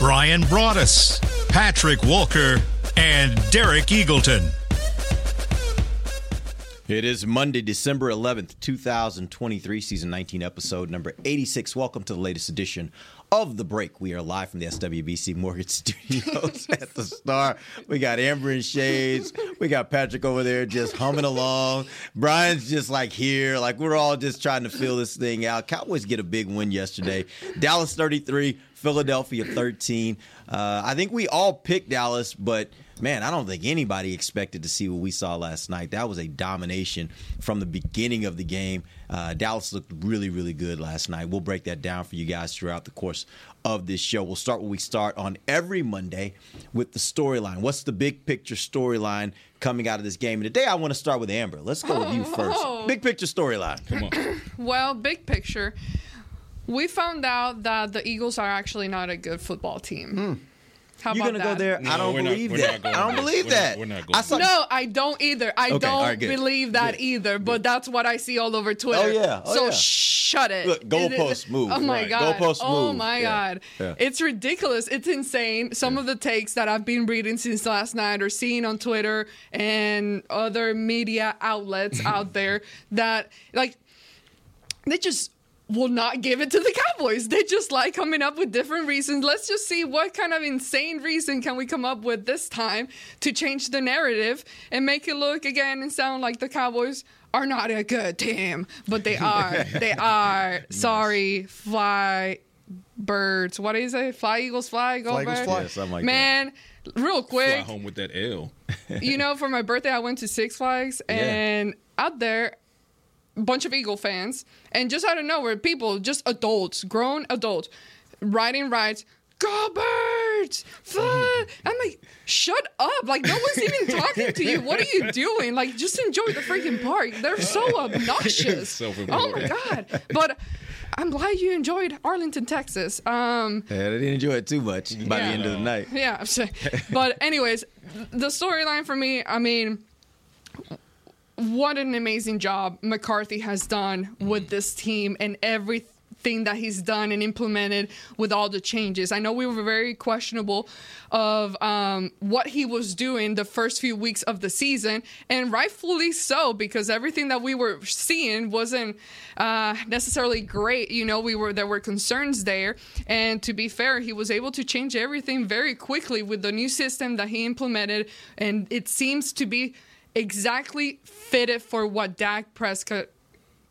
Brian Broaddus, Patrick Walker, and Derek Eagleton. It is Monday, December 11th, 2023, season 19, episode number 86. Welcome to the latest edition of The Break. We are live from the SWBC Mortgage Studios at the Star. We got Amber in shades. We got Patrick over there just humming along. Brian's just like here. Like we're all just trying to fill this thing out. Cowboys get a big win yesterday. Dallas 33, Philadelphia 13. Uh, I think we all picked Dallas, but man, I don't think anybody expected to see what we saw last night. That was a domination from the beginning of the game. Uh, Dallas looked really, really good last night. We'll break that down for you guys throughout the course of this show. We'll start where we start on every Monday with the storyline. What's the big picture storyline coming out of this game? And today I want to start with Amber. Let's go with you first. Oh. Big picture storyline. Come on. Well, big picture, we found out that the Eagles are actually not a good football team. Hmm. How You're about gonna go there? No, I don't we're not- believe that. I don't believe We're not- that. we're not going I saw, No, I don't either. I Okay, don't all right, good. believe that Good. either. But that's what I see all over oh, Twitter. Oh, yeah. Oh, so yeah. shut it. Look, goalpost move. Oh my Right. god. Goalpost oh move. my Yeah. god. Yeah. It's ridiculous. It's insane. Some of the takes that I've been reading since last night or seeing on Twitter and other media outlets out there that like they just will not give it to the Cowboys. They just like coming up with different reasons. Let's just see what kind of insane reason can we come up with this time to change the narrative and make it look again and sound like the Cowboys are not a good team, but they are. they are. Sorry, fly birds. What is it? Fly Eagles fly, go Fly Eagles bird. fly. Yeah, something like Man, real quick. Fly quick, home with that L. you know, for my birthday, I went to Six Flags, Yeah. and out there, a bunch of Eagle fans, and just out of nowhere, people, just adults, grown adults, riding rides. Go birds! Fly! I'm like, shut up! Like no one's even talking to you. What are you doing? Like, just enjoy the freaking park. They're so obnoxious. oh my god! But I'm glad you enjoyed Arlington, Texas. Um, Yeah, they didn't enjoy it too much by the Yeah. end of the night. yeah. But anyways, the storyline for me, I mean, what an amazing job McCarthy has done with this team and everything that he's done and implemented with all the changes. I know we were very questionable of um, what he was doing the first few weeks of the season, and rightfully so because everything that we were seeing wasn't uh, necessarily great. You know, we were there were concerns there, and to be fair, he was able to change everything very quickly with the new system that he implemented, and it seems to be exactly fitted for what Dak Prescott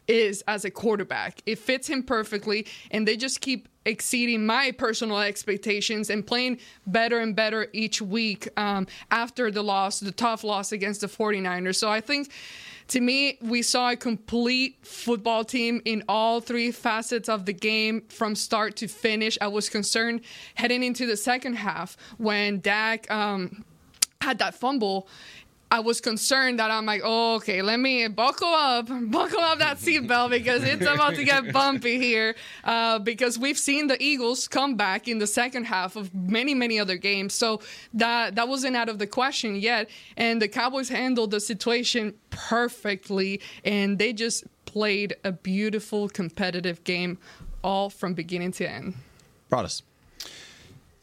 is as a quarterback. It fits him perfectly, and they just keep exceeding my personal expectations and playing better and better each week um, after the loss, the tough loss against the 49ers. So I think. To me, we saw a complete football team in all three facets of the game from start to finish. I was concerned heading into the second half when Dak um, had that fumble. I was concerned that I'm like, oh, okay, let me buckle up, buckle up that seatbelt because it's about to get bumpy here. Uh, because we've seen the Eagles come back in the second half of many, many other games, so that that wasn't out of the question yet. And the Cowboys handled the situation perfectly, and they just played a beautiful competitive game, all from beginning to end. Brought us.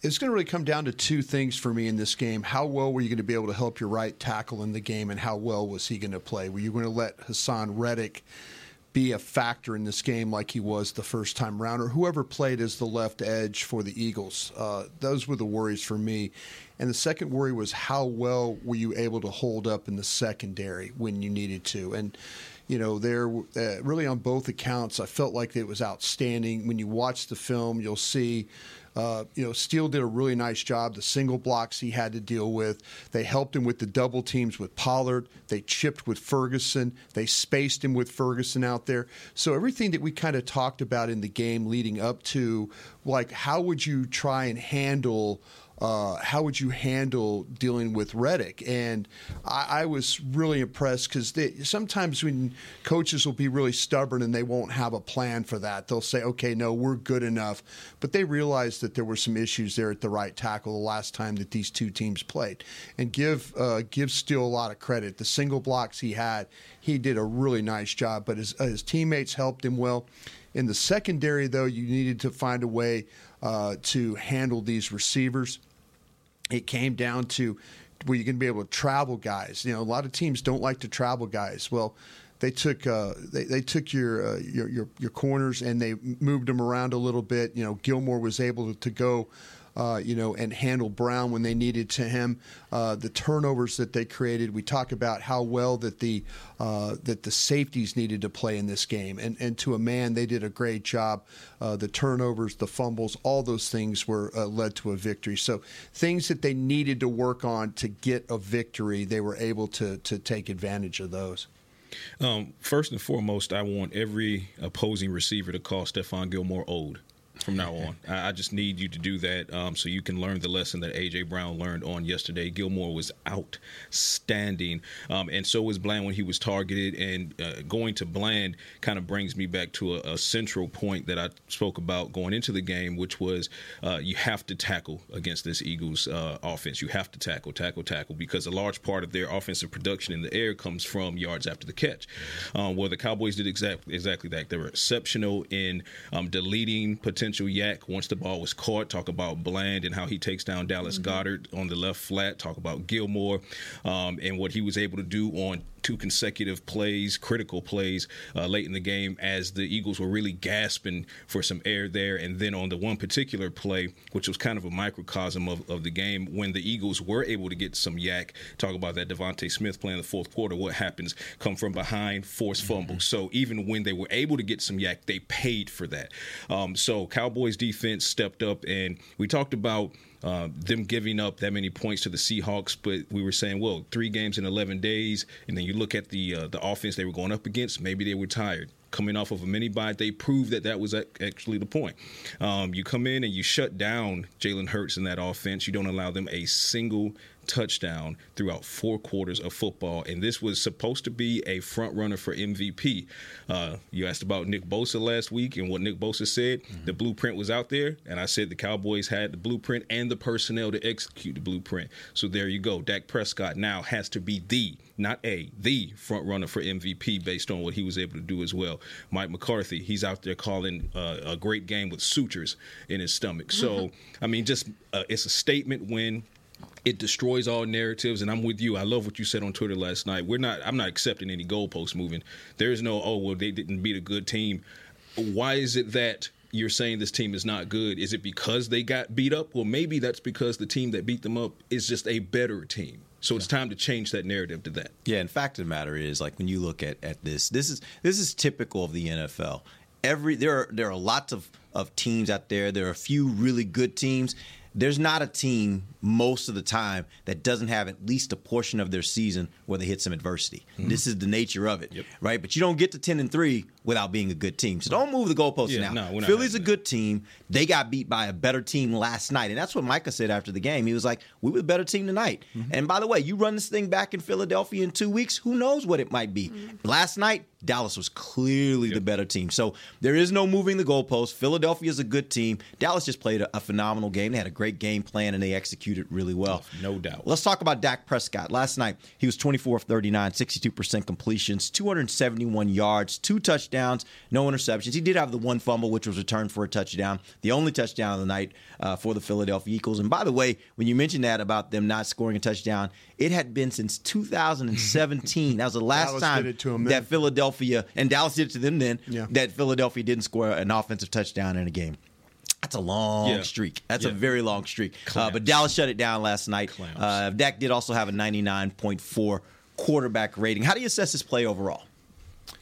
It's going to really come down to two things for me in this game. How well were you going to be able to help your right tackle in the game, and how well was he going to play? Were you going to let Haason Reddick be a factor in this game like he was the first time round, or whoever played as the left edge for the Eagles? Uh, those were the worries for me. And the second worry was how well were you able to hold up in the secondary when you needed to? And you know, there uh, really on both accounts, I felt like it was outstanding. When you watch the film, you'll see. Uh, you know, Steele did a really nice job. The single blocks he had to deal with, they helped him with the double teams with Pollard. They chipped with Ferguson. They spaced him with Ferguson out there. So everything that we kind of talked about in the game leading up to, like, how would you try and handle uh, how would you handle dealing with Reddick? And I, I was really impressed because sometimes when coaches will be really stubborn and they won't have a plan for that, they'll say, "Okay, no, we're good enough," but they realized that there were some issues there at the right tackle the last time that these two teams played. And give uh, give Steele a lot of credit. The single blocks he had, he did a really nice job, but his, his teammates helped him well. In the secondary, though, you needed to find a way uh, to handle these receivers. It came down to where you're going to be able to travel guys. You know, a lot of teams don't like to travel guys. Well, they took uh, they, they took your, uh, your, your your corners and they moved them around a little bit. You know, Gilmore was able to, to go uh, you know, and handle Brown when they needed to him. Uh, the turnovers that they created. We talk about how well that the uh, that the safeties needed to play in this game, and and to a man, they did a great job. Uh, the turnovers, the fumbles, all those things were uh, led to a victory. So things that they needed to work on to get a victory, they were able to to take advantage of those. Um, first and foremost, I want every opposing receiver to call Stephon Gilmore old from now on. I, just need you to do that um, so you can learn the lesson that AJ Brown learned on yesterday. Gilmore was outstanding, um, and so was Bland when he was targeted. And uh, going to Bland kind of brings me back to a, a, central point that I spoke about going into the game, which was uh, you have to tackle against this Eagles uh, offense. You have to tackle, tackle, tackle, because a large part of their offensive production in the air comes from yards after the catch. Um, well, the Cowboys did exactly exactly that. They were exceptional in um, deleting potential potential YAC once the ball was caught. Talk about Bland and how he takes down Dallas mm-hmm. Goedert on the left flat. Talk about Gilmore um, and what he was able to do on two consecutive plays, critical plays uh, late in the game as the Eagles were really gasping for some air there. And then on the one particular play, which was kind of a microcosm of, of the game, when the Eagles were able to get some YAC, talk about that DeVonta Smith play in the fourth quarter, what happens? Come from behind, force fumble. Mm-hmm. So even when they were able to get some YAC, they paid for that. Um, so Cowboys defense stepped up, and we talked about – uh, them giving up that many points to the Seahawks, but we were saying, well, three games in 11 days, and then you look at the uh, the offense they were going up against. Maybe they were tired coming off of a mini bye. They proved that that was actually the point. Um, you come in and you shut down Jalen Hurts in that offense. You don't allow them a single touchdown throughout four quarters of football. And this was supposed to be a front runner for MVP. Uh, you asked about Nick Bosa last week and what Nick Bosa said. Mm-hmm. The blueprint was out there. And I said the Cowboys had the blueprint and the personnel to execute the blueprint. So there you go. Dak Prescott now has to be the, not a, the front runner for MVP based on what he was able to do as well. Mike McCarthy, he's out there calling uh, a great game with sutures in his stomach. So, mm-hmm. I mean, just uh, it's a statement win it destroys all narratives and i'm with you i love what you said on twitter last night we're not i'm not accepting any goalposts moving there's no oh well they didn't beat a good team why is it that you're saying this team is not good is it because they got beat up well maybe that's because the team that beat them up is just a better team so it's time to change that narrative to that. Yeah, and fact of the matter is, like when you look at, at this, this is this is typical of the NFL. Every there are there are lots of, of teams out there. There are a few really good teams, there's not a team most of the time that doesn't have at least a portion of their season where they hit some adversity. Mm-hmm. This is the nature of it, yep. right? But you don't get to 10 and 3 without being a good team. So don't move the goalposts yeah, now. No, Philly's a good team. They got beat by a better team last night. And that's what Micah said after the game. He was like, we were the better team tonight. Mm-hmm. And by the way, you run this thing back in Philadelphia in two weeks, who knows what it might be. Mm-hmm. Last night, Dallas was clearly yep. the better team. So there is no moving the goalposts. Philadelphia is a good team. Dallas just played a, a phenomenal game. They had a great game plan and they executed really well. No doubt. Let's talk about Dak Prescott. Last night, he was 24 of 39, 62% completions, 271 yards, two touchdowns, no interceptions. He did have the one fumble, which was returned for a touchdown, the only touchdown of the night uh, for the Philadelphia Eagles. And by the way, when you mentioned that about them not scoring a touchdown, it had been since 2017. that was the last time that Philadelphia, and Dallas did it to them then, yeah. that Philadelphia didn't score an offensive touchdown in a game. That's a long yeah. streak. That's yeah. a very long streak. Uh, but Dallas shut it down last night. Uh, Dak did also have a 99.4 quarterback rating. How do you assess his play overall?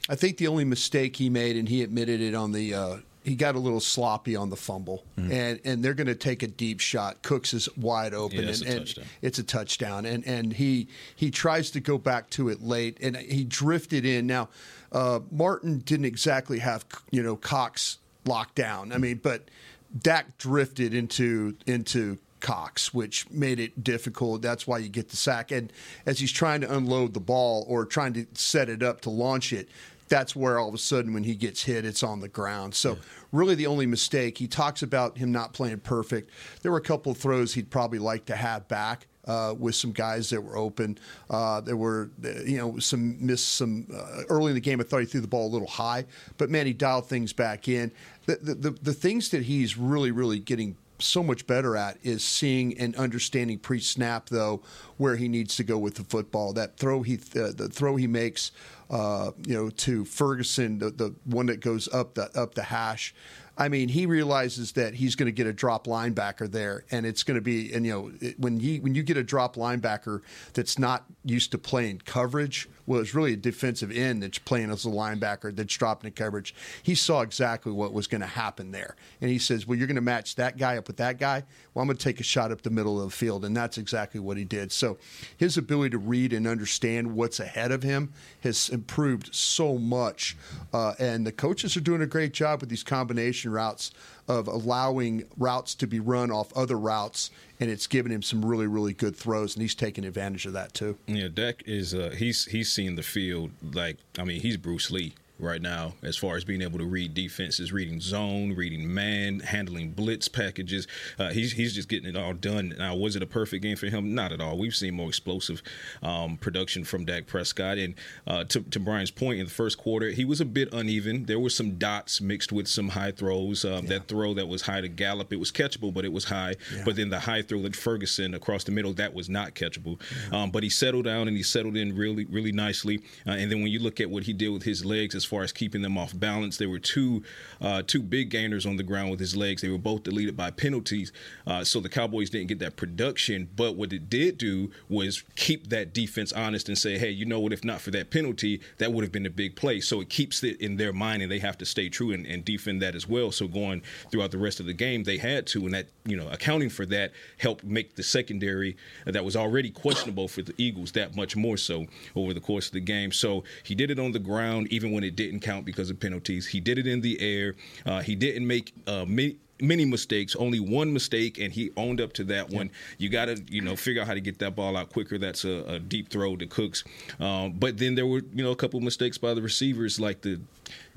I think the only mistake he made, and he admitted it on the. Uh, he got a little sloppy on the fumble, mm-hmm. and and they're going to take a deep shot. Cooks is wide open, yeah, and, a and it's a touchdown. And and he he tries to go back to it late, and he drifted in. Now, uh, Martin didn't exactly have you know Cox locked down. I mean, but Dak drifted into into Cox, which made it difficult. That's why you get the sack. And as he's trying to unload the ball or trying to set it up to launch it, that's where all of a sudden when he gets hit, it's on the ground. So really the only mistake. He talks about him not playing perfect. There were a couple of throws he'd probably like to have back. Uh, with some guys that were open, uh, there were you know some missed some uh, early in the game. I thought he threw the ball a little high, but man, he dialed things back in. The the, the, the things that he's really really getting so much better at is seeing and understanding pre-snap though where he needs to go with the football. That throw he uh, the throw he makes, uh, you know, to Ferguson, the, the one that goes up the up the hash. I mean, he realizes that he's going to get a drop linebacker there, and it's going to be, and you know, it, when he when you get a drop linebacker that's not used to playing coverage, well, it's really a defensive end that's playing as a linebacker that's dropping in coverage. He saw exactly what was going to happen there, and he says, "Well, you're going to match that guy up with that guy. Well, I'm going to take a shot up the middle of the field," and that's exactly what he did. So, his ability to read and understand what's ahead of him has improved so much, uh, and the coaches are doing a great job with these combination routes of allowing routes to be run off other routes, and it's given him some really, really good throws, and he's taking advantage of that too. Yeah, Dak is uh, he's he's seen the field like I mean he's Bruce Lee right now as far as being able to read defenses, reading zone, reading man, handling blitz packages. Uh, he's he's just getting it all done. Now, was it a perfect game for him? Not at all. We've seen more explosive um, production from Dak Prescott. And uh, to, to Brian's point, in the first quarter, he was a bit uneven. There were some dots mixed with some high throws. Um, yeah. That throw that was high to Gallup, it was catchable, but it was high. Yeah. But then the high throw that Ferguson across the middle, that was not catchable. Yeah. Um, but he settled down and he settled in really, really nicely. Uh, and then when you look at what he did with his legs as far as keeping them off balance, there were two uh, two big gainers on the ground with his legs. They were both deleted by penalties, uh, so the Cowboys didn't get that production. But what it did do was keep that defense honest and say, hey, you know what? If not for that penalty, that would have been a big play. So it keeps it in their mind, and they have to stay true and, and defend that as well. So going throughout the rest of the game, they had to, and that you know accounting for that helped make the secondary that was already questionable for the Eagles that much more so over the course of the game. So he did it on the ground, even when it didn't count because of penalties. He did it in the air. Uh, he didn't make uh, many many mistakes, only one mistake, and he owned up to that one. You got to, you know, figure out how to get that ball out quicker. That's a, a deep throw to Cooks. Um, but then there were, you know, a couple mistakes by the receivers, like the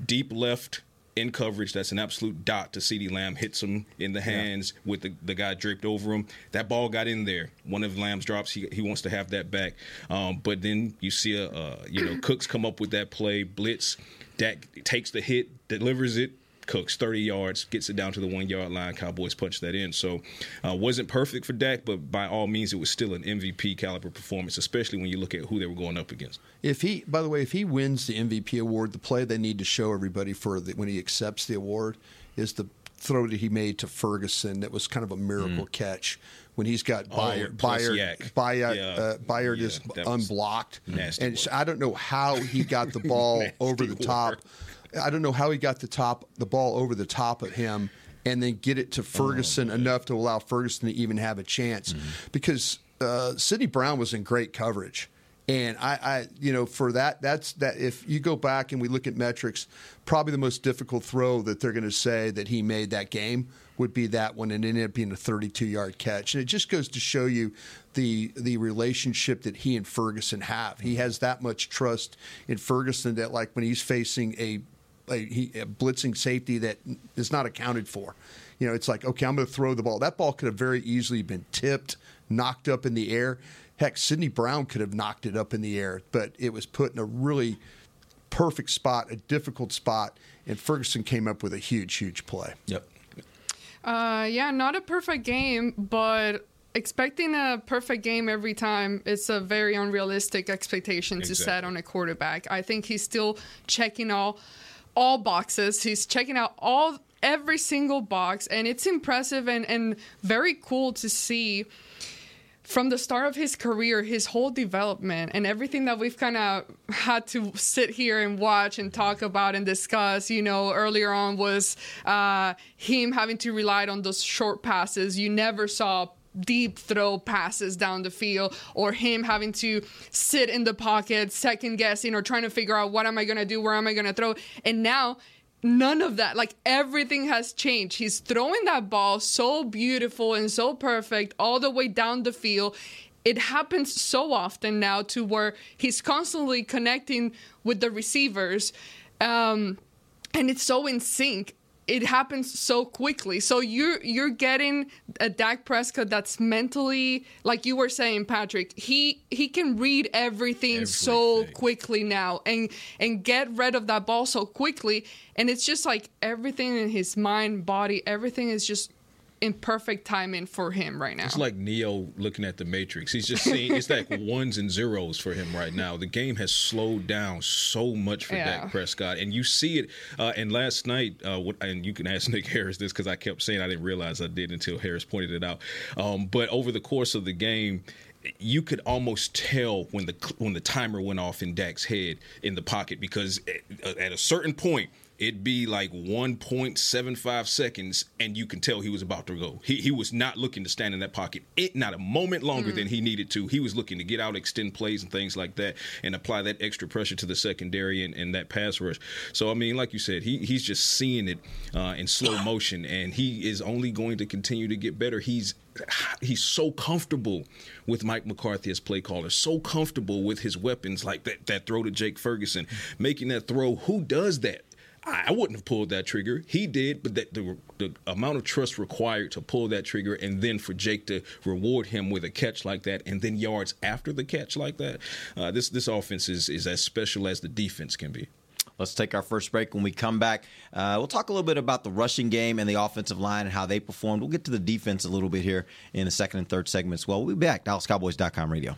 deep left in coverage. That's an absolute dot to CeeDee Lamb. Hits him in the hands yeah. with the, the guy draped over him. That ball got in there. One of Lamb's drops. He, he wants to have that back. Um, but then you see a, uh, you know, Cooks come up with that play, blitz. Dak takes the hit, delivers it, Cooks 30 yards, gets it down to the one yard line. Cowboys punch that in. So, uh, wasn't perfect for Dak, but by all means, it was still an MVP caliber performance, especially when you look at who they were going up against. If he, by the way, if he wins the MVP award, the play they need to show everybody for the, when he accepts the award is the throw that he made to Ferguson that was kind of a miracle mm. catch when he's got oh, Byard, Byard, Byard, yeah. uh, yeah, is unblocked, and so I don't know how he got the ball over the top. I don't know how he got the top the ball over the top of him and then get it to Ferguson oh, enough to allow Ferguson to even have a chance mm-hmm. because uh, Sydney Brown was in great coverage. And I, I, you know, for that, that's that. If you go back and we look at metrics, probably the most difficult throw that they're going to say that he made that game would be that one, and it ended up being a 32-yard catch. And it just goes to show you the the relationship that he and Ferguson have. He has that much trust in Ferguson that, like, when he's facing a a, he, a blitzing safety that is not accounted for. You know, it's like, okay, I'm going to throw the ball. That ball could have very easily been tipped, knocked up in the air. Heck, Sydney Brown could have knocked it up in the air, but it was put in a really perfect spot, a difficult spot, and Ferguson came up with a huge, huge play. Yep. Uh, yeah, not a perfect game, but expecting a perfect game every time is a very unrealistic expectation exactly. to set on a quarterback. I think he's still checking all all boxes. He's checking out all every single box, and it's impressive and and very cool to see from the start of his career, his whole development and everything that we've kind of had to sit here and watch and talk about and discuss, you know, earlier on was uh, him having to rely on those short passes. You never saw deep throw passes down the field or him having to sit in the pocket second guessing or trying to figure out what am i going to do where am i going to throw and now none of that. Like everything has changed. He's throwing that ball so beautiful and so perfect all the way down the field. It happens so often now to where he's constantly connecting with the receivers. Um, and it's so in sync it happens so quickly. So you're you're getting a Dak Prescott that's mentally, like you were saying, Patrick. He he can read everything, so quickly now, and and get rid of that ball so quickly. And it's just like everything in his mind, body, everything is just in perfect timing for him right now. It's like Neo looking at the Matrix. He's just seeing it's like ones and zeros for him right now. The game has slowed down so much for Yeah. Dak Prescott, and you see it. Uh, and last night, uh, what, and you can ask Nick Harris this because I kept saying I didn't realize I did until Harris pointed it out. Um, but over the course of the game. You could almost tell when the when the timer went off in Dak's head in the pocket because at, at a certain point it'd be like 1.75 seconds and you can tell he was about to go. He, he was not looking to stand in that pocket. It not a moment longer than he needed to. He was looking to get out extend plays and things like that and apply that extra pressure to the secondary and, and that pass rush. So i mean like you said he, he's just seeing it uh, in slow motion and he is only going to continue to get better. He's he's so comfortable with Mike McCarthy as play caller, so comfortable with his weapons like that that throw to Jake Ferguson, making that throw. Who does that? I wouldn't have pulled that trigger. He did, but that the the amount of trust required to pull that trigger and then for Jake to reward him with a catch like that and then yards after the catch like that. Uh, this this offense is is as special as the defense can be. Let's take our first break. When we come back, uh, we'll talk a little bit about the rushing game and the offensive line and how they performed. We'll get to the defense a little bit here in the second and third segments. Well, we'll be back. DallasCowboys.com radio.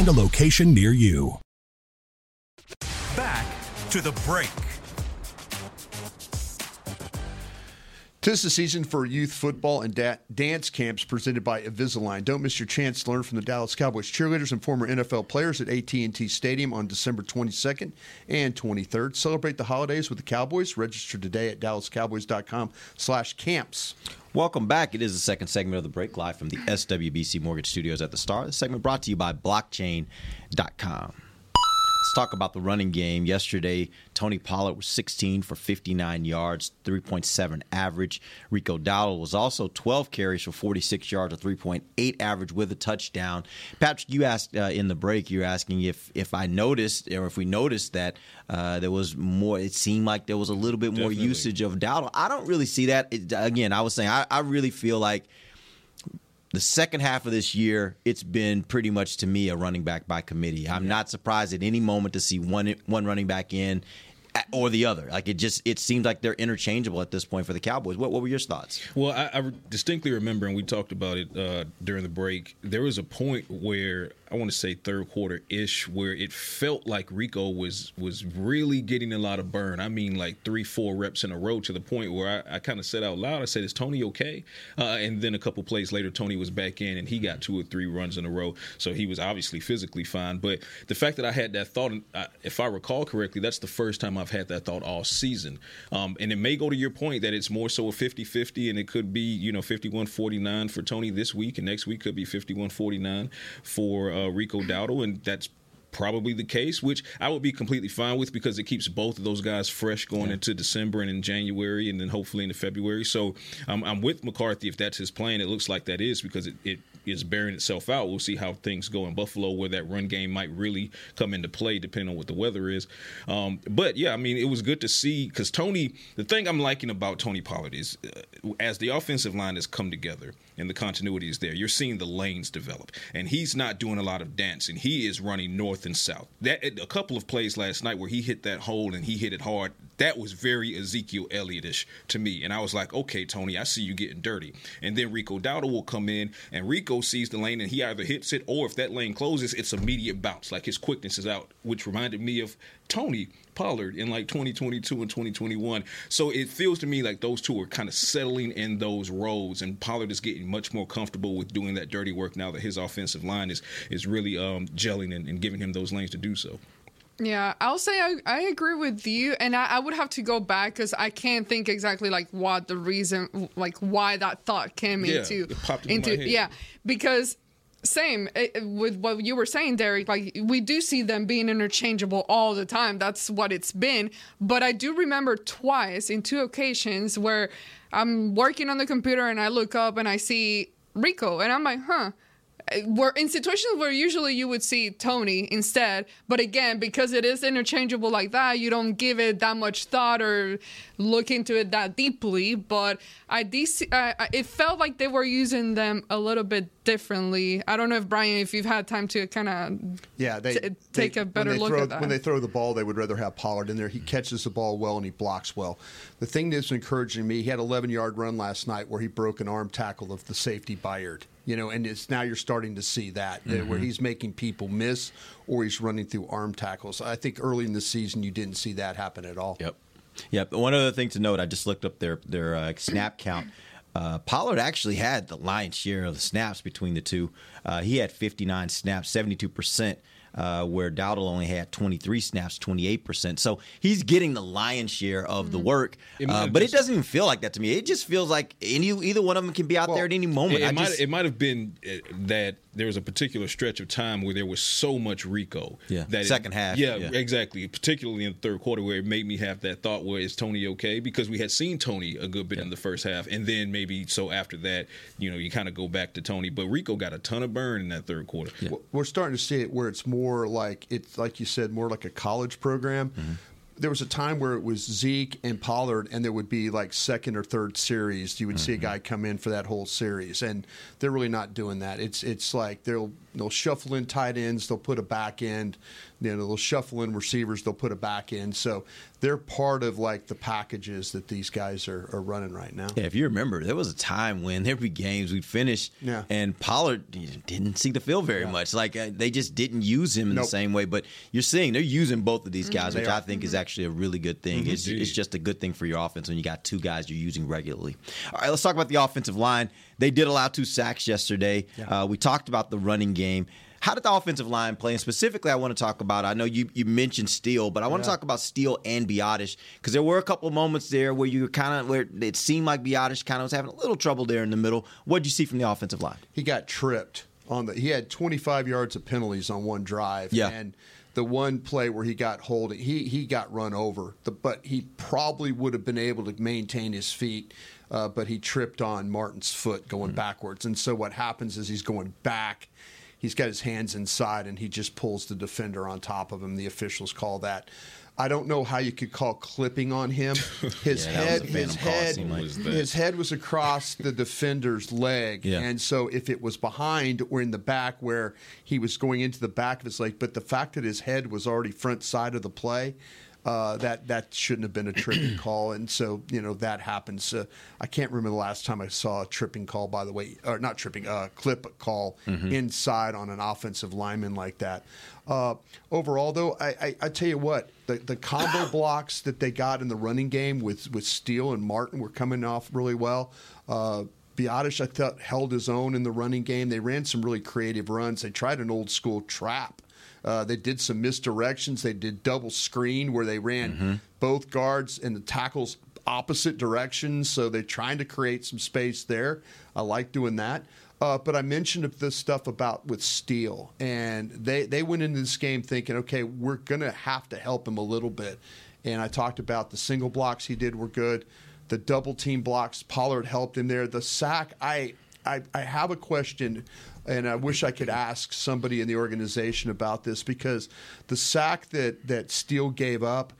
a location near you. Back to the break. Tis the season for youth football and da- dance camps presented by Invisalign. Don't miss your chance to learn from the Dallas Cowboys cheerleaders and former NFL players at AT&T Stadium on December 22nd and 23rd. Celebrate the holidays with the Cowboys. Register today at dallascowboys.com/camps. Welcome back. It is the second segment of the break live from the SWBC Mortgage Studios at the Star. The segment brought to you by blockchain.com. Let's talk about the running game. Yesterday, Tony Pollard was 16 for 59 yards, 3.7 average. Rico Dowdle was also 12 carries for 46 yards, a 3.8 average with a touchdown. Patrick, you asked uh, in the break, you're asking if if I noticed or if we noticed that uh, there was more. It seemed like there was a little bit more Definitely. usage of Dowdle. I don't really see that. It, again, I was saying I, I really feel like the second half of this year, it's been pretty much to me a running back by committee. I'm not surprised at any moment to see one one running back in. or the other. Like it just it seems like they're interchangeable at this point for the Cowboys. What what were your thoughts? Well, I, I distinctly remember, and we talked about it uh, during the break. There was a point where I want to say third quarter ish, where it felt like Rico was was really getting a lot of burn. I mean, like three, four reps in a row to the point where I, I kind of said out loud, I said, "Is Tony okay?" Uh, and then a couple plays later, Tony was back in, and he got two or three runs in a row, so he was obviously physically fine. But the fact that I had that thought, if I recall correctly, that's the first time I've had that thought all season. Um, and it may go to your point that it's more so a 50-50, and it could be you know 51-49 for Tony this week, and next week could be 51-49 for uh, Rico Dowdle, and that's probably the case, which I would be completely fine with because it keeps both of those guys fresh going yeah. into December and in January and then hopefully into February. So um, I'm with McCarthy if that's his plan. It looks like that is because it, it is bearing itself out. We'll see how things go in Buffalo, where that run game might really come into play, depending on what the weather is. Um, but yeah, I mean, it was good to see because Tony. The thing I'm liking about Tony Pollard is, uh, as the offensive line has come together and the continuity is there, you're seeing the lanes develop, and he's not doing a lot of dancing. He is running north and south. That a couple of plays last night where he hit that hole and he hit it hard. That was very Ezekiel Elliotish to me, and I was like, okay, Tony, I see you getting dirty. And then Rico Dowdle will come in, and Rico sees the lane and he either hits it or if that lane closes, it's immediate bounce. Like his quickness is out, which reminded me of Tony Pollard in like 2022 and 2021. So it feels to me like those two are kind of settling in those roles, and Pollard is getting much more comfortable with doing that dirty work now that his offensive line is is really um, gelling and, and giving him those lanes to do so. Yeah, I'll say I, I agree with you, and I, I would have to go back because I can't think exactly like what the reason, like why that thought came yeah, into into, into yeah, because same it, eh, with what you were saying, Derek. Like we do see them being interchangeable all the time. That's what it's been. But I do remember twice in two occasions where I'm working on the computer and I look up and I see Rico, and I'm like, huh where in situations where usually you would see Tony instead, but again, because it is interchangeable like that, you don't give it that much thought or look into it that deeply. But I DC, uh, it felt like they were using them a little bit differently. I don't know if Brian, if you've had time to kind of yeah, they t- take they, a better look throw, at that. When they throw the ball, they would rather have Pollard in there. He catches the ball well and he blocks well. The thing that's encouraging me, he had an 11 yard run last night where he broke an arm tackle of the safety Byard. You know, and it's now you're starting to see that mm-hmm. where he's making people miss or he's running through arm tackles. I think early in the season you didn't see that happen at all. Yep. Yep. One other thing to note, I just looked up their their uh, snap count. Uh, Pollard actually had the lion's share of the snaps between the two. Uh, he had 59 snaps, 72 percent uh, where Dowdle only had 23 snaps, 28%. So he's getting the lion's share of mm-hmm. the work. Uh, but just, it doesn't even feel like that to me. It just feels like any either one of them can be out well, there at any moment. It, it might, it might have been uh, that there was a particular stretch of time where there was so much Rico. Yeah. That second it, half. Yeah, yeah, exactly. Particularly in the third quarter, where it made me have that thought: where is Tony okay? Because we had seen Tony a good bit yeah. in the first half, and then maybe so after that, you know, you kind of go back to Tony. But Rico got a ton of burn in that third quarter. Yeah. We're starting to see it where it's more like it's like you said, more like a college program. Mm-hmm there was a time where it was Zeke and Pollard, and there would be like second or third series. You would mm-hmm. see a mm-hmm. guy come in for that whole series, and they're really not doing that. It's it's like they'll they'll shuffle in tight ends, they'll put a back end, you know, they'll shuffle in receivers, they'll put a back end. So they're part of like the packages that these guys are, are running right now. Yeah, if you remember, there was a time when there'd be games we'd finish, yeah. and Pollard didn't see the field very yeah. much. Like uh, they just didn't use him in nope. the same way. But you're seeing they're using both of these mm-hmm. guys, mm-hmm. which I think mm-hmm. is actually a really good thing. Mm-hmm. It's, it's just a good thing for your offense when you got two guys you're using regularly. All right, let's talk about the offensive line. They did allow two sacks yesterday. Yeah. Uh, we talked about the running game. How did the offensive line play? And specifically, I want to talk about. I know you you mentioned Steele, but I want yeah. to talk about Steele and Biadasz because there were a couple of moments there where you kind of where it seemed like Biadasz kind of was having a little trouble there in the middle. What did you see from the offensive line? He got tripped on the. He had 25 yards of penalties on one drive. Yeah. And the one play where he got hold, he he got run over. The, but he probably would have been able to maintain his feet. Uh, but he tripped on Martin's foot going mm-hmm. backwards. And so what happens is he's going back he's got his hands inside and he just pulls the defender on top of him. The officials call that. I don't know how you could call clipping on him. His yeah, head, his head, like his head was across the defender's leg, yeah. and so if it was behind or in the back where he was going into the back of his leg, but the fact that his head was already front side of the play, Uh, that that shouldn't have been a tripping call, and so you know that happens. Uh, I can't remember the last time I saw a tripping call. By the way, or not tripping, uh, clip call Mhm. inside on an offensive lineman like that. Uh, overall, though, I, I, I tell you what, the, the combo blocks that they got in the running game with with Steele and Martin were coming off really well. Uh, Biadasz, I thought, held his own in the running game. They ran some really creative runs. They tried an old school trap. Uh, they did some misdirections. They did double screen where they ran both guards and the tackles opposite directions. So they're trying to create some space there. I like doing that. Uh, but I mentioned this stuff about with Steele, and they, they went into this game thinking, okay, we're going to have to help him a little bit. And I talked about the single blocks he did were good. The double team blocks, Pollard helped him there. The sack, I, I, I have a question, and I wish I could ask somebody in the organization about this because the sack that, that Steele gave up,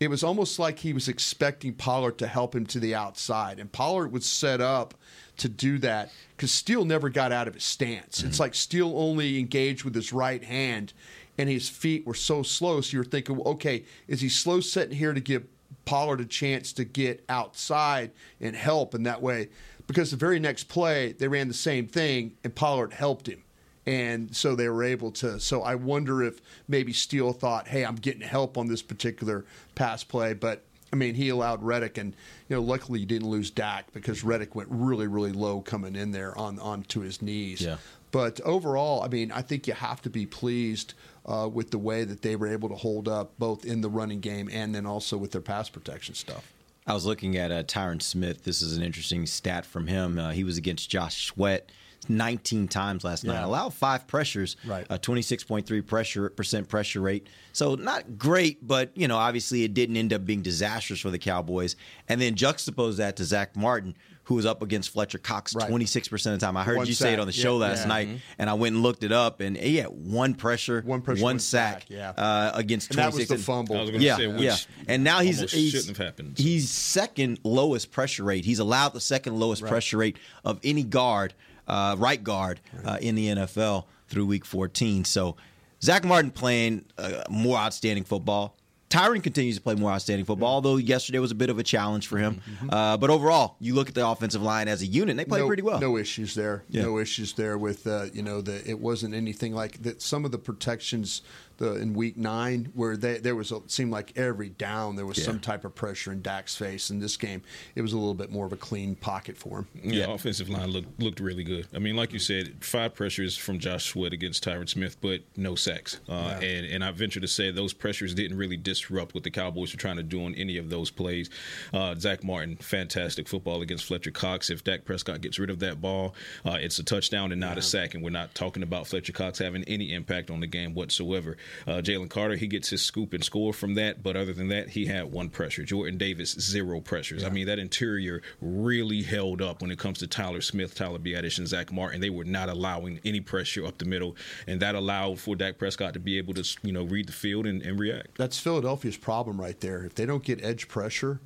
it was almost like he was expecting Pollard to help him to the outside. And Pollard was set up to do that because Steele never got out of his stance. It's mm-hmm. like Steele only engaged with his right hand, and his feet were so slow. So you're thinking, well, okay, is he slow sitting here to give Pollard a chance to get outside and help in that way? Because the very next play, they ran the same thing, and Pollard helped him. And so they were able to. So I wonder if maybe Steele thought, hey, I'm getting help on this particular pass play. But I mean, he allowed Reddick, and you know, luckily he didn't lose Dak because Reddick went really, really low coming in there on onto his knees. Yeah. But overall, I mean, I think you have to be pleased uh, with the way that they were able to hold up both in the running game and then also with their pass protection stuff. I was looking at uh, Tyron Smith. This is an interesting stat from him. Uh, he was against Josh Sweat 19 times last night. Allowed five pressures, Right. a 26.3 pressure percent pressure rate. So not great, but you know, obviously it didn't end up being disastrous for the Cowboys. And then juxtapose that to Zach Martin, who was up against Fletcher Cox Right. 26 percent of the time. I heard One you say it on the show Yeah. last Yeah. night, Mhm. and I went and looked it up, and he had one pressure, One pressure, one one sack, sack, yeah. uh, against And that was the fumble. I was gonna yeah, say, yeah. And now he's, he's shouldn't have happened. He's second lowest pressure rate. He's allowed the second lowest Right. pressure rate of any guard, uh, right guard uh, in the NFL through Week 14. So Zach Martin playing uh, more outstanding football. Tyron continues to play more outstanding football, although yesterday was a bit of a challenge for him. Uh, but overall, you look at the offensive line as a unit, and they play no, pretty well. No issues there. Yeah. No issues there with uh, you know the it wasn't anything like that. Some of the protections the in week nine where they, there was a, seemed like every down there was Yeah. some type of pressure in Dak's face. In this game, it was a little bit more of a clean pocket for him. Yeah, offensive line looked looked really good. I mean, like you said, five pressures from Josh Sweat against Tyron Smith, but no sacks. Uh, Yeah. And and I venture to say those pressures didn't really disrupt what the Cowboys were trying to do on any of those plays. Uh, Zach Martin, fantastic football against Fletcher Cox. If Dak Prescott gets rid of that ball, uh, it's a touchdown and not a sack. And we're not talking about Fletcher Cox having any impact on the game whatsoever. Uh, Jalen Carter, he gets his scoop and score from that, but other than that, he had one pressure. Jordan Davis, zero pressures. I mean, that interior really held up when it comes to Tyler Smith, Tyler Biadasz, and Zach Martin. They were not allowing any pressure up the middle, and that allowed for Dak Prescott to be able to, you know, read the field and, and react. That's Philadelphia's problem right there. If they don't get edge pressure,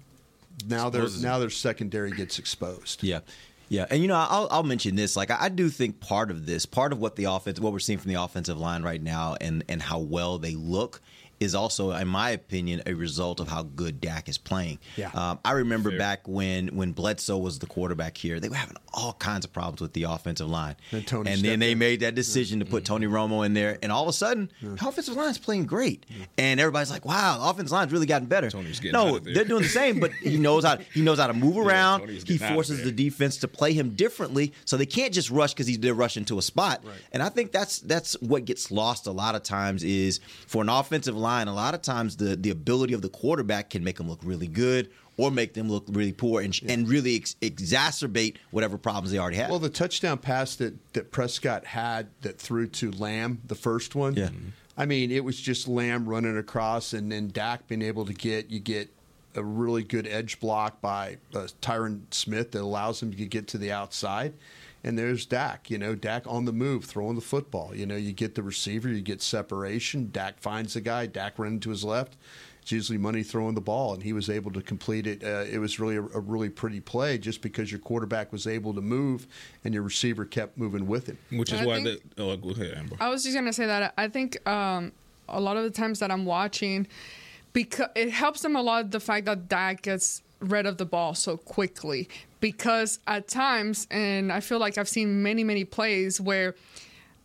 now their now their secondary gets exposed. Yeah. Yeah, and you know, I'll, I'll mention this. Like, I, I do think part of this, part of what the offense, what we're seeing from the offensive line right now, and and how well they look, is also, in my opinion, a result of how good Dak is playing. Yeah. Um, I remember Fair. back when when Bledsoe was the quarterback here, they were having all kinds of problems with the offensive line, Then Tony and then they in. made that decision to put Tony Romo in there, and all of a sudden, the offensive line's playing great, and everybody's like, "Wow, the offensive line's really gotten better." Tony's getting no, out of there. they're doing the same, but he knows how he knows how to move around. Tony's he getting out of forces the defense to play him differently, so they can't just rush because he's they're rushing to a spot. And I think that's that's what gets lost a lot of times is for an offensive line. A lot of times the the ability of the quarterback can make them look really good or make them look really poor and and really ex- exacerbate whatever problems they already have. Well, the touchdown pass that, that Prescott had that threw to Lamb, the first one. Yeah. I mean, it was just Lamb running across, and then Dak being able to get you get a really good edge block by uh, Tyron Smith that allows him to get to the outside. And there's Dak, you know, Dak on the move, throwing the football. You know, you get the receiver, you get separation. Dak finds the guy, Dak running to his left. It's usually money throwing the ball, and he was able to complete it. Uh, it was really a, a really pretty play just because your quarterback was able to move and your receiver kept moving with him. Which is I why think- the. Oh, go ahead, Amber. I was just gonna say that I think um, a lot of the times that I'm watching, because it helps them a lot the fact that Dak gets rid of the ball so quickly. Because at times, and I feel like I've seen many, many plays where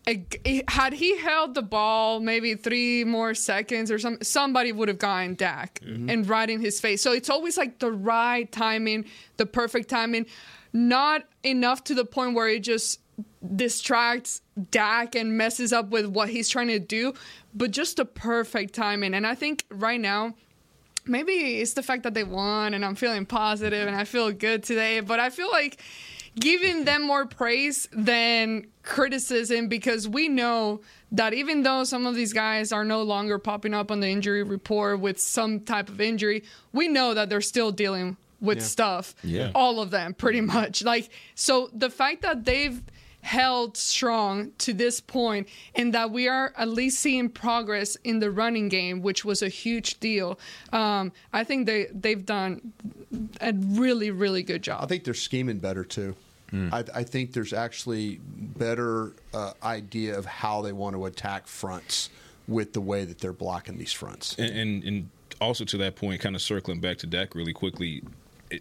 it, it- had he held the ball maybe three more seconds or some somebody would have gotten Dak mm-hmm. and right in his face. So it's always like the right timing, the perfect timing, not enough to the point where it just distracts Dak and messes up with what he's trying to do, but just the perfect timing. And I think right now maybe it's the fact that they won and I'm feeling positive and I feel good today, but I feel like giving them more praise than criticism because we know that even though some of these guys are no longer popping up on the injury report with some type of injury, we know that they're still dealing with Yeah. stuff. Yeah. All of them, pretty much. Like, so the fact that they've held strong to this point and that we are at least seeing progress in the running game, which was a huge deal. Um, I think they, they've done a really, really good job. I think they're scheming better too. I, I think there's actually better uh, idea of how they want to attack fronts with the way that they're blocking these fronts. And, and and also to that point, kind of circling back to Dak really quickly,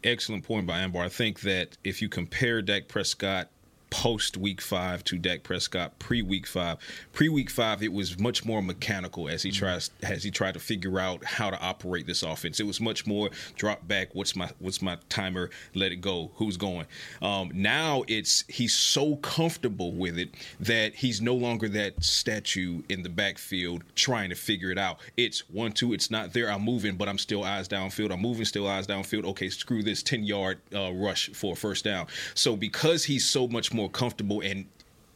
excellent point by Ambar. I think that if you compare Dak Prescott post week five to Dak Prescott pre week five, pre week five it was much more mechanical as he tries as he tried to figure out how to operate this offense. It was much more drop back. What's my what's my timer? Let it go. Who's going? Um, now it's he's so comfortable with it that he's no longer that statue in the backfield trying to figure it out. It's one two. It's not there. I'm moving, but I'm still eyes downfield. I'm moving, still eyes downfield. Okay, screw this ten yard uh, rush for a first down. So because he's so much more comfortable and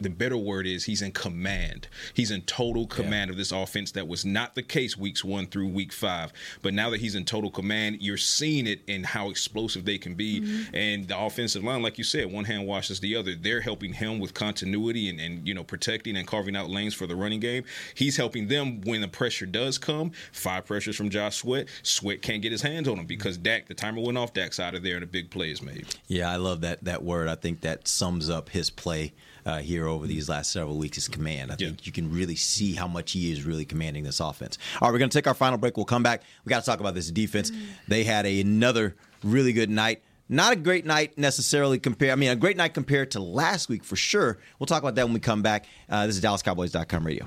the better word is he's in command. He's in total command of this offense. That was not the case weeks one through week five. But now that he's in total command, you're seeing it in how explosive they can be. Mm-hmm. And the offensive line, like you said, one hand washes the other. They're helping him with continuity and, and you know protecting and carving out lanes for the running game. He's helping them when the pressure does come. Five pressures from Josh Sweat. Sweat can't get his hands on him because Dak, the timer went off. Dak's out of there and a big play is made. Yeah, I love that that word. I think that sums up his play uh, here over these last several weeks. His command. I think you can really see how much he is really commanding this offense. All right, we're going to take our final break. We'll come back. We got to talk about this defense. They had a, another really good night. Not a great night necessarily compared. I mean, a great night compared to last week for sure. We'll talk about that when we come back. Uh, this is DallasCowboys.com radio.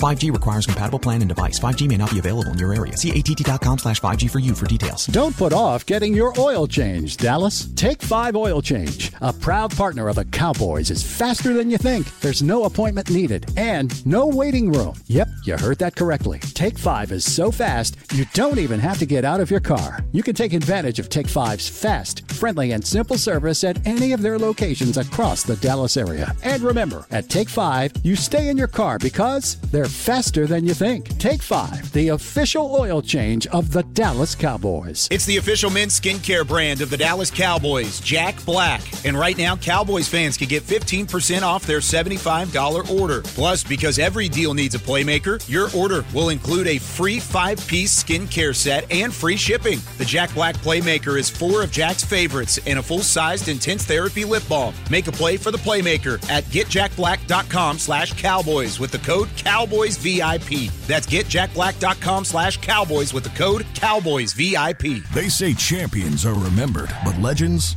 5G requires compatible plan and device. 5G may not be available in your area. See att.com slash 5G for you for details. Don't put off getting your oil change, Dallas. Take 5 Oil Change, a proud partner of the Cowboys, is faster than you think. There's no appointment needed and no waiting room. Yep, you heard that correctly. Take 5 is so fast, you don't even have to get out of your car. You can take advantage of Take 5's fast, friendly, and simple service at any of their locations across the Dallas area. And remember, at Take 5, you stay in your car because they're faster than you think. Take 5, the official oil change of the Dallas Cowboys. It's the official men's skincare brand of the Dallas Cowboys, Jack Black. And right now, Cowboys fans can get 15% off their $75 order. Plus, because every deal needs a playmaker, your order will include a free five piece skincare set and free shipping. The Jack Black Playmaker is four of Jack's favorites and a full sized intense therapy lip balm. Make a play for the Playmaker at getjackblack.com slash cowboys with the code Cowboys VIP. That's getjackblack.com slash cowboys with the code Cowboys VIP. They say champions are remembered, but legends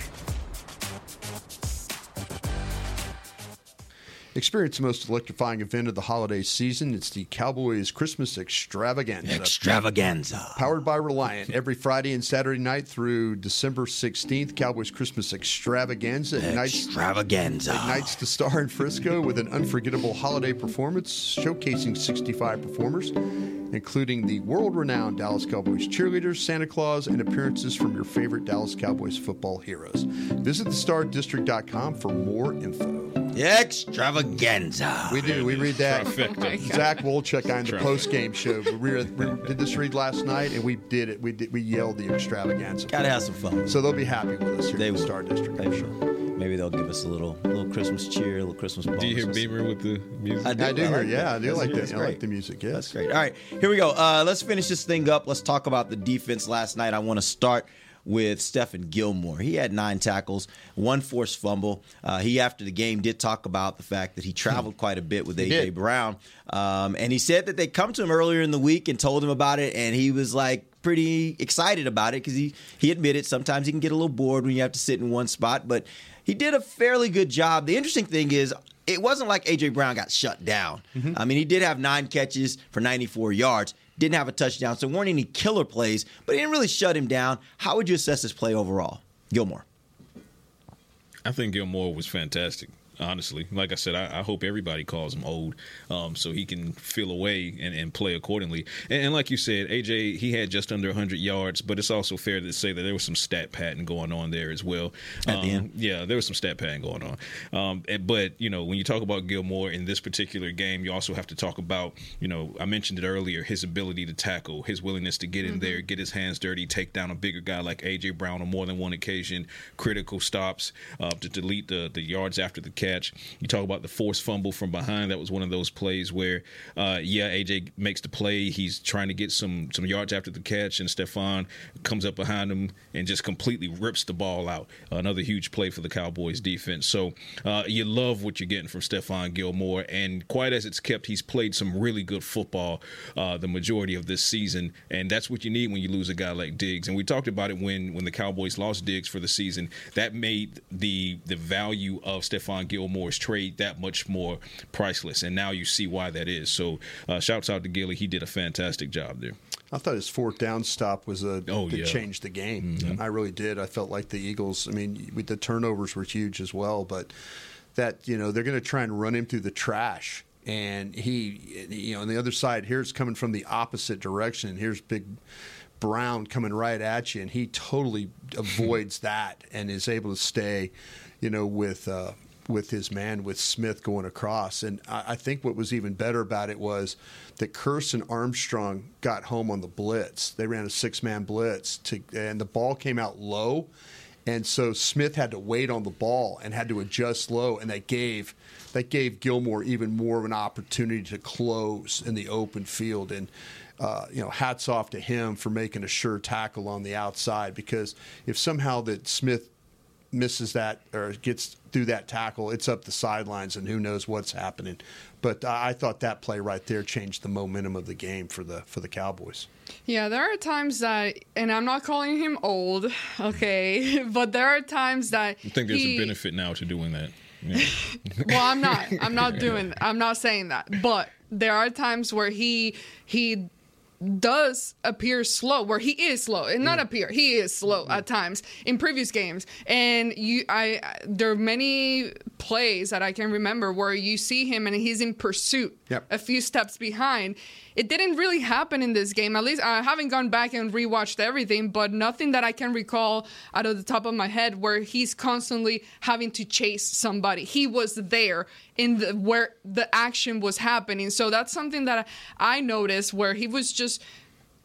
Experience the most electrifying event of the holiday season. It's the Cowboys Christmas Extravaganza. Extravaganza. Powered by Reliant. Every Friday and Saturday night through December 16th, Cowboys Christmas Extravaganza ignites, Extravaganza. ignites the star in Frisco with an unforgettable holiday performance showcasing 65 performers, including the world renowned Dallas Cowboys cheerleaders, Santa Claus, and appearances from your favorite Dallas Cowboys football heroes. Visit thestardistrict.com for more info. Extravaganza. We do. We read that. Trifecta. Oh my Zach Wolchuk on the Trifecta. post game show. We, read, we did this read last night, and we did it. We did. We yelled the extravaganza. Gotta have some fun. So they'll be happy with us here They in the will. Star District. They will. Maybe they'll give us a little little Christmas cheer, a little Christmas bonus. Do you hear Beamer with the music? I do. I do hear. like Yeah, that. I do That's- like that's that. I like great. the music. Yes. That's great. All right, here we go. Uh, let's finish this thing up. Let's talk about the defense last night. I want to start with Stephon Gilmore. He had nine tackles, one forced fumble. Uh, he, after the game, did talk about the fact that he traveled quite a bit with A.J. Brown. Um, and he said that they come to him earlier in the week and told him about it, and he was like pretty excited about it because he, he admitted sometimes he can get a little bored when you have to sit in one spot, but he did a fairly good job. The interesting thing is, it wasn't like AJ Brown got shut down. I mean, he did have nine catches for 94 yards, didn't have a touchdown, so weren't any killer plays, but he didn't really shut him down. How would you assess his play overall, Gilmore? I think Gilmore was fantastic. Honestly, like I said, I, I hope everybody calls him old, um, so he can feel away and, and play accordingly. And, and like you said, AJ, he had just under 100 yards, but it's also fair to say that there was some stat pattern going on there as well. At the Um, end. yeah, there was some stat pattern going on. Um, and- but you know, when you talk about Gilmore in this particular game, you also have to talk about, you know, I mentioned it earlier, his ability to tackle, his willingness to get in there, get his hands dirty, take down a bigger guy like AJ Brown on more than one occasion, critical stops uh, to delete the the yards after the catch. You talk about the forced fumble from behind. That was one of those plays where, uh, yeah, AJ makes the play. He's trying to get some some yards after the catch, and Stephon comes up behind him and just completely rips the ball out. Another huge play for the Cowboys defense. So uh, you love what you're getting from Stephon Gilmore, and quite as it's kept, he's played some really good football uh, the majority of this season, and that's what you need when you lose a guy like Diggs. And we talked about it when when the Cowboys lost Diggs for the season. That made the the value of Stephon Gilmore's trade that much more priceless, and now you see why that is. So uh, shouts out to Gilly, he did a fantastic job there. I thought his fourth down stop was a Oh, that yeah. changed the game. I really did. I felt like the Eagles. I mean, the turnovers were huge as well, but that you know they're going to try and run him through the trash. And he, you know, on the other side, here's coming from the opposite direction. Here's big Brown coming right at you, and he totally avoids that and is able to stay, you know, with uh, with his man with Smith going across. And I, I think what was even better about it was that and Armstrong got home on the blitz. They ran a six man blitz to, and the ball came out low. And so Smith had to wait on the ball and had to adjust low, and that gave that gave Gilmore even more of an opportunity to close in the open field. And uh, you know, hats off to him for making a sure tackle on the outside because if somehow that Smith misses that or gets through that tackle, it's up the sidelines, and who knows what's happening. But I I thought that play right there changed the momentum of the game for the for the Cowboys. Yeah, there are times that, and I'm not calling him old, okay, but there are times that I think there's he, a benefit now to doing that. Yeah. well, I'm not. I'm not doing. I'm not saying that. But there are times where he he does appear slow, where he is slow, and not mm. appear. He is slow mm-hmm. at times in previous games, and you, I, there are many plays that I can remember where you see him and he's in pursuit, Yep. a few steps behind. It didn't really happen in this game. At least I haven't gone back and rewatched everything, but nothing that I can recall out of the top of my head where he's constantly having to chase somebody. He was there in the where the action was happening. So that's something that I noticed where he was just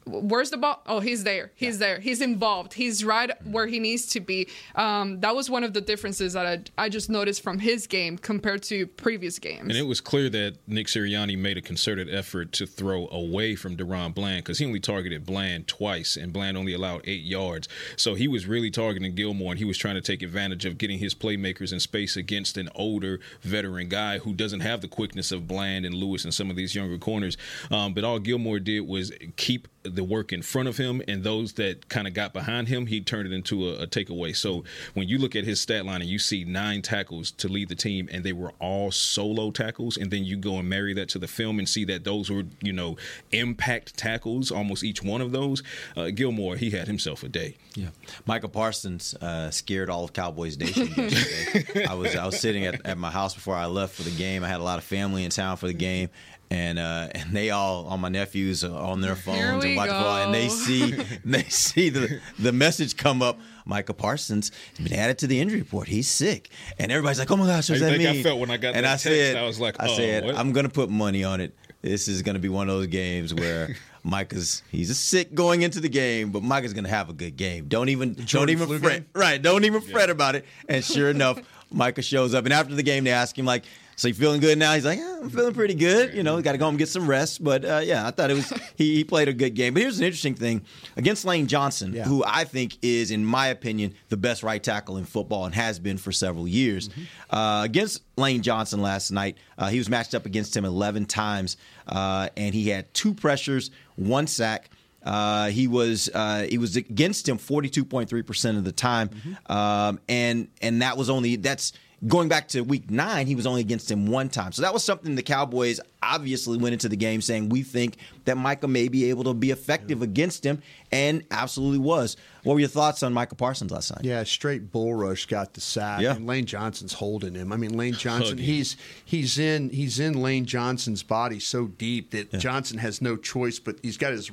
Where's the ball? Oh, he's there. He's there. He's involved. He's right where he needs to be. Um, that was one of the differences that I, I just noticed from his game compared to previous games. And it was clear that Nick Sirianni made a concerted effort to throw away from DaRon Bland because he only targeted Bland twice, and Bland only allowed eight yards. So he was really targeting Gilmore, and he was trying to take advantage of getting his playmakers in space against an older veteran guy who doesn't have the quickness of Bland and Lewis and some of these younger corners. Um, but all Gilmore did was keep the work in front of him, and those that kind of got behind him, he turned it into a, a takeaway. So when you look at his stat line and you see nine tackles to lead the team, and they were all solo tackles, and then you go and marry that to the film and see that those were you know impact tackles, almost each one of those. Uh, Gilmore, he had himself a day. Yeah, Micah Parsons uh, scared all of Cowboys Nation yesterday. I was I was sitting at, at my house before I left for the game. I had a lot of family in town for the game, and uh, and they all all my nephews are on their phones and watching go. football, and they see they see the the message come up. Micah Parsons has been added to the injury report. He's sick, and everybody's like, "Oh my gosh, what does I that think I mean?" felt when I got and that I text, said, I was like, "I "Oh, said what?" I'm going to put money on it. This is going to be one of those games where." Micah's he's sick going into the game, but Micah's gonna have a good game. Don't even don't even flu fret. Right, don't even fret about it. And sure enough, Micah shows up. And after the game, they ask him like, "So you feeling good now?" He's like, yeah, "I'm feeling pretty good. You know, got to go home and get some rest." But uh, yeah, I thought it was he, he played a good game. But here's an interesting thing against Lane Johnson, who I think is, in my opinion, the best right tackle in football and has been for several years. Uh, against Lane Johnson last night, uh, he was matched up against him 11 times, uh, and he had two pressures, one sack. Uh, he was uh, he was against him 42.3 percent of the time, um, and and that was only that's going back to week nine. He was only against him one time, so that was something the Cowboys obviously went into the game saying we think that Micah may be able to be effective against him, and absolutely was. What were your thoughts on Micah Parsons last night? Yeah, straight bull rush got the sack. Yeah. And Lane Johnson's holding him. I mean, Lane Johnson, Hugging. he's he's in he's in Lane Johnson's body so deep that Johnson has no choice, but he's got his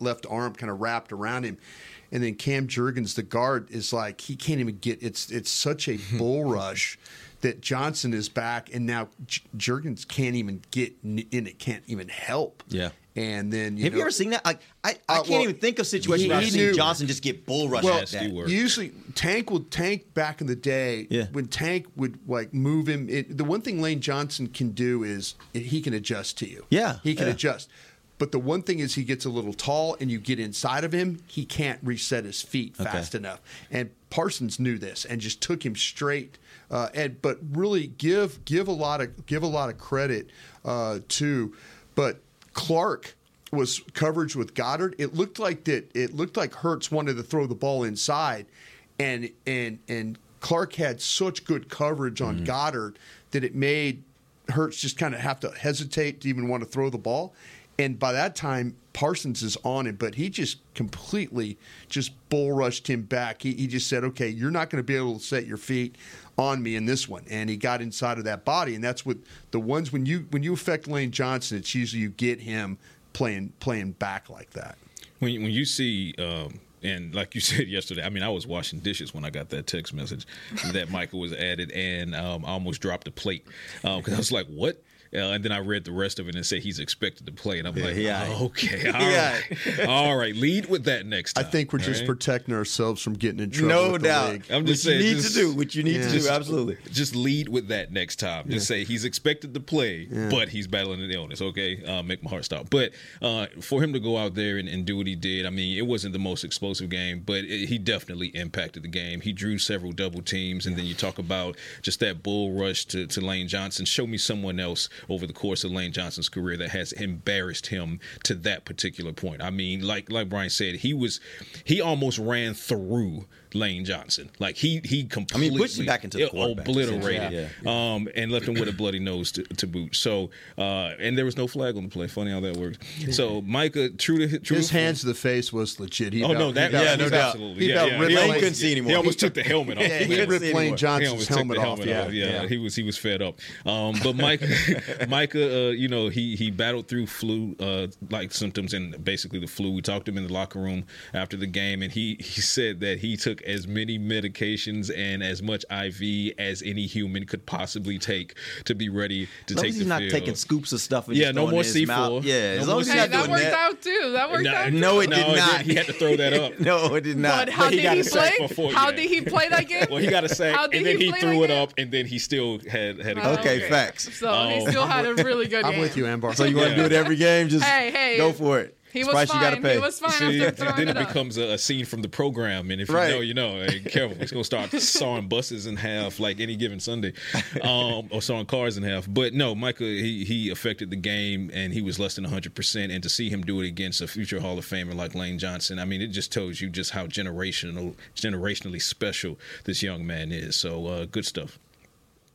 left arm kind of wrapped around him. And then Cam Jurgens, the guard, is like he can't even get. It's it's such a bull rush that Johnson is back, and now J- Jurgens can't even get in. It can't even help. Yeah. And then you Have know, you ever seen that? Like I, I Uh, can't well, even think of situations he- where I've seen knew- Johnson just get bull rushed well, like usually Tank would Tank back in the day. Yeah. When Tank would like move him, it, the one thing Lane Johnson can do is he can adjust to you. Yeah, he can yeah. adjust. But the one thing is he gets a little tall, and you get inside of him, he can't reset his feet Okay. fast enough. And Parsons knew this and just took him straight. Uh, and but really give give a lot of give a lot of credit uh, to, but Clark was coverage with Goedert. It looked like that. It looked like Hurts wanted to throw the ball inside, and and and Clark had such good coverage on Goedert that it made Hurts just kind of have to hesitate to even want to throw the ball. And by that time, Parsons is on him, but he just completely just bull rushed him back. He, he just said, "Okay, you're not going to be able to set your feet on me in this one." And he got inside of that body, and that's what the ones when you when you affect Lane Johnson, it's usually you get him playing playing back like that. when when you see um, and like you said yesterday, I mean, I was washing dishes when I got that text message that Michael was added, and um, I almost dropped a plate because I was like, "What?" Uh, and then I read the rest of it and said he's expected to play, and I'm like, yeah. oh, "Okay, all Yeah. right, all right, lead with that next time. I think we're just right? protecting ourselves from getting in trouble. No with doubt. league. I'm just What you need just- to do, what you need to do, just- absolutely. Just lead with that next time. Just say he's expected to play, but he's battling an illness. Okay, uh, make my heart stop. But uh, for him to go out there and, and do what he did, I mean, it wasn't the most explosive game, but it, he definitely impacted the game. He drew several double teams, and then you talk about just that bull rush to, to Lane Johnson. Show me someone else over the course of Lane Johnson's career that has embarrassed him to that particular point. I mean, like like Brian said, he was he almost ran through Lane Johnson. Like he he completely pushed him back into the quarterback, obliterated, essentially. um, and left him with a bloody nose to, to boot. So, uh, and there was no flag on the play. Funny how that works. So, Micah, true to true His to- hands to the face was legit. He Oh about- no, that yeah, he no doubt. absolutely. He yeah, about yeah. ripped He Lane Lane- couldn't see anymore. He almost took the helmet off. Yeah, he couldn't ripped Lane. Johnson's almost took helmet, the off. Yeah, Yeah, he was he was fed up. Um, but Micah, Micah, uh, you know, he he battled through flu uh, like symptoms and basically the flu. We talked to him in the locker room after the game, and he he said that he took as many medications and as much IV as any human could possibly take to be ready to As take as the he's not field. taking scoops of stuff. And Yeah, just no more it in his C4. mouth. Yeah, as No long as more he's Hey, not that doing worked that. out too. That worked No, out. No, it did No, not. He had to throw that up. No, it did not. But how he did got he play? how did he play that game? Well, he got a sack, How did and then he he, threw that it game? up, and then he still had had a Oh, Okay, facts. So he oh. still had a really good game. I'm game. with you, Ambar. So you want to do it every game? Just Hey, hey. go for it. He It's was price you gotta pay. He was fine See, after then it it becomes a, a scene from the program, and if Right. you know, you know. Hey, careful, it's gonna start sawing buses in half like any given Sunday, um, or sawing cars in half. But no, Michael, he he affected the game, and he was less than hundred percent. And to see him do it against a future Hall of Famer like Lane Johnson, I mean, it just tells you just how generational, generationally special this young man is. So uh, good stuff.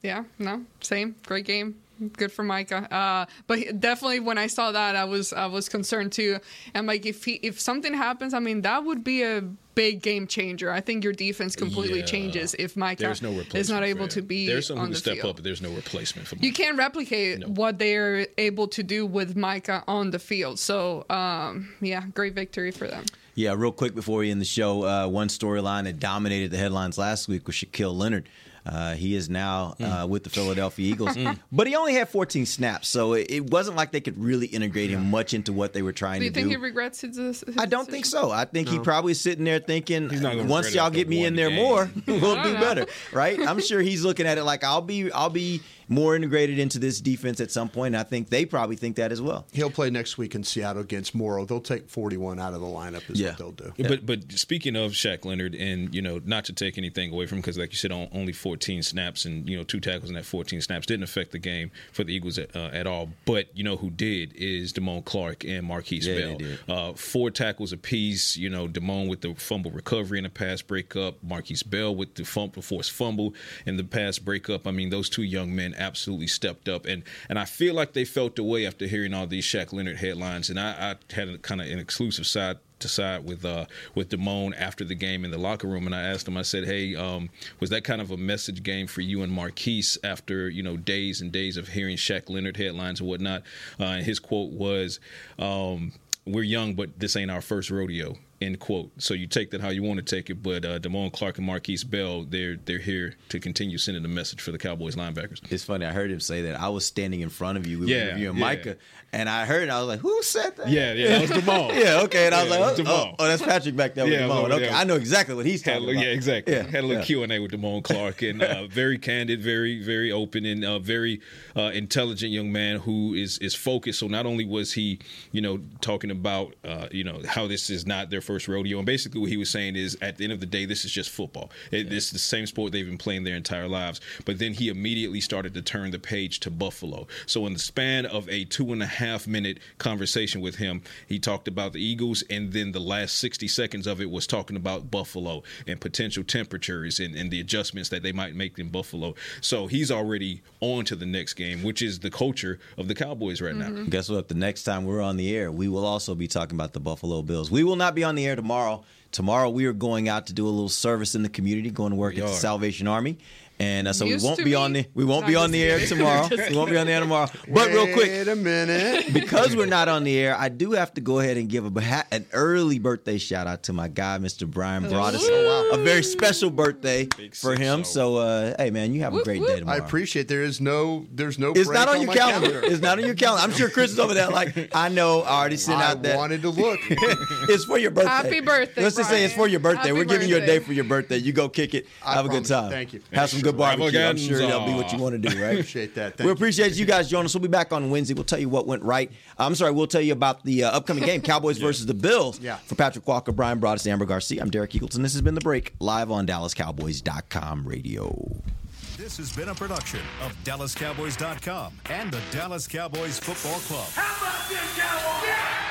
Yeah, no, same. Great game. Good for Micah. Uh, but definitely when I saw that, I was I was concerned too. And like if he if something happens, I mean that would be a big game changer. I think your defense completely Yeah. changes if Micah There's no is not able to be There's someone on who the can step field. up, but there's no replacement for. You can't replicate what they're able to do with Micah on the field. So um, yeah, great victory for them. Yeah, real quick before we end the show, uh, one storyline that dominated the headlines last week was Shaquille Leonard. Uh, he is now uh, with the Philadelphia Eagles, Mm. but he only had 14 snaps, so it, it wasn't like they could really integrate him much into what they were trying to Do Do you think he regrets his? his I don't think so. I think he No. probably sitting there thinking, once y'all get me in there game. more, we'll I do know. better, right? I'm sure he's looking at it like I'll be, I'll be more integrated into this defense at some point. And I think they probably think that as well. He'll play next week in Seattle against Morrow. They'll take 41 out of the lineup. Is Yeah. what they'll do. But but speaking of Shaq Leonard, and you know, not to take anything away from because like you said, on, only 14 snaps and you know two tackles in that 14 snaps didn't affect the game for the Eagles at, uh, at all. But you know who did is Damone Clark and Markquese Yeah, Bell. did. Uh, four tackles apiece. You know, Damone with the fumble recovery and the pass breakup. Markquese Bell with the fumble, forced fumble and the pass breakup. I mean, those two young men absolutely stepped up, and and I feel like they felt the way after hearing all these Shaq Leonard headlines. And I, I had kind of an exclusive side to side with uh with Damone after the game in the locker room. And I asked him I said hey um was that kind of a message game for you and Markquese after you know days and days of hearing Shaq Leonard headlines and whatnot? Uh, and his quote was um we're young but this ain't our first rodeo end quote so you take that how you want to take it but uh Damone Clark and Markquese Bell they're they're here to continue sending the message for the Cowboys linebackers It's funny. I heard him say that. I was standing in front of you. We Yeah, were interviewing yeah. Micah, and I heard it. I was like, "Who said that?" Yeah, yeah, that was Damone. yeah, okay. And I was Yeah, like, was oh, oh, oh, that's Patrick back there with Yeah, Damone. Okay. I know exactly what he's a talking about. yeah, exactly. Yeah, Had a little. Q and A with Damone Clark, and uh, very candid, very very open, and uh, very uh, intelligent young man who is is focused. So not only was he, you know, talking about uh, you know how this is not their first rodeo, and basically what he was saying is, at the end of the day, this is just football. It, This is the same sport they've been playing their entire lives. But then he immediately started to turn the page to Buffalo. So in the span of a two and a half minute conversation with him, he talked about the Eagles, and then the last 60 seconds of it was talking about Buffalo and potential temperatures and, and the adjustments that they might make in Buffalo. So he's already on to the next game, which is the culture of the Cowboys right now. Mm-hmm. Guess what? The next time we're on the air, we will also be talking about the Buffalo Bills. We will not be on the air tomorrow. Tomorrow we are going out to do a little service in the community, going to work We at the. Salvation Army. And uh, so Used we won't be be. on the we won't be on the air tomorrow. We won't be on the air tomorrow. But real quick, Wait a minute. because we're not on the air, I do have to go ahead and give a, an early birthday shout out to my guy, Mr. Bryan Broaddus. Oh, A very special birthday for him. six-oh. So, uh, hey, man, you have a great day tomorrow. I appreciate there is no there's no. it's not on your my calendar. It's not on your calendar. I'm sure Chris is over there like, I know, I already sent I out that. I wanted to look. it's for your birthday. Happy birthday, Let's just say it's for your birthday. Happy We're giving you a day for your birthday. You go kick it. I have a good time. Thank you. Have some good barbecue. I'm sure that'll be what you want to do, right? Appreciate that. Thank we appreciate you guys joining us. We'll be back on Wednesday. We'll tell you what went right. I'm sorry, we'll tell you about the uh, upcoming game, Cowboys versus the Bills. Yeah. For Patrick Walker, Bryan Broaddus, Amber Garcia, I'm Derek Eagleton. This has been The Break, live on DallasCowboys.com radio. This has been a production of DallasCowboys.com and the Dallas Cowboys Football Club. How about this, Cowboys?